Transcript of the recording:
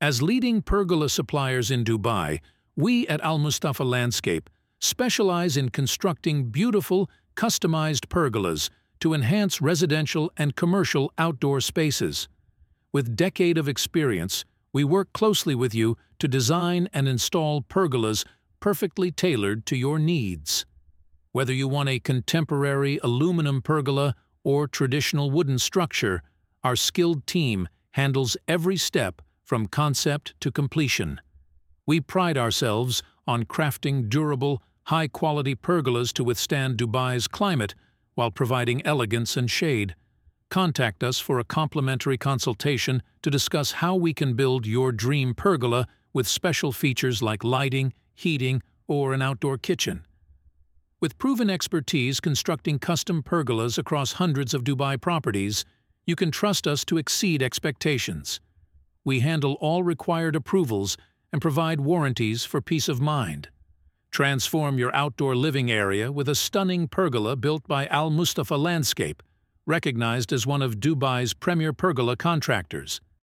As leading pergola suppliers in Dubai, we at Al Musthafa Landscape specialize in constructing beautiful, customized pergolas to enhance residential and commercial outdoor spaces. With decade of experience, we work closely with you to design and install pergolas perfectly tailored to your needs. Whether you want a contemporary aluminum pergola or traditional wooden structure, our skilled team handles every step from concept to completion. We pride ourselves on crafting durable, high-quality pergolas to withstand Dubai's climate while providing elegance and shade. Contact us for a complimentary consultation to discuss how we can build your dream pergola with special features like lighting, heating, or an outdoor kitchen. With proven expertise constructing custom pergolas across hundreds of Dubai properties, you can trust us to exceed expectations. We handle all required approvals and provide warranties for peace of mind. Transform your outdoor living area with a stunning pergola built by Al Musthafa Landscape, recognized as one of Dubai's premier pergola contractors.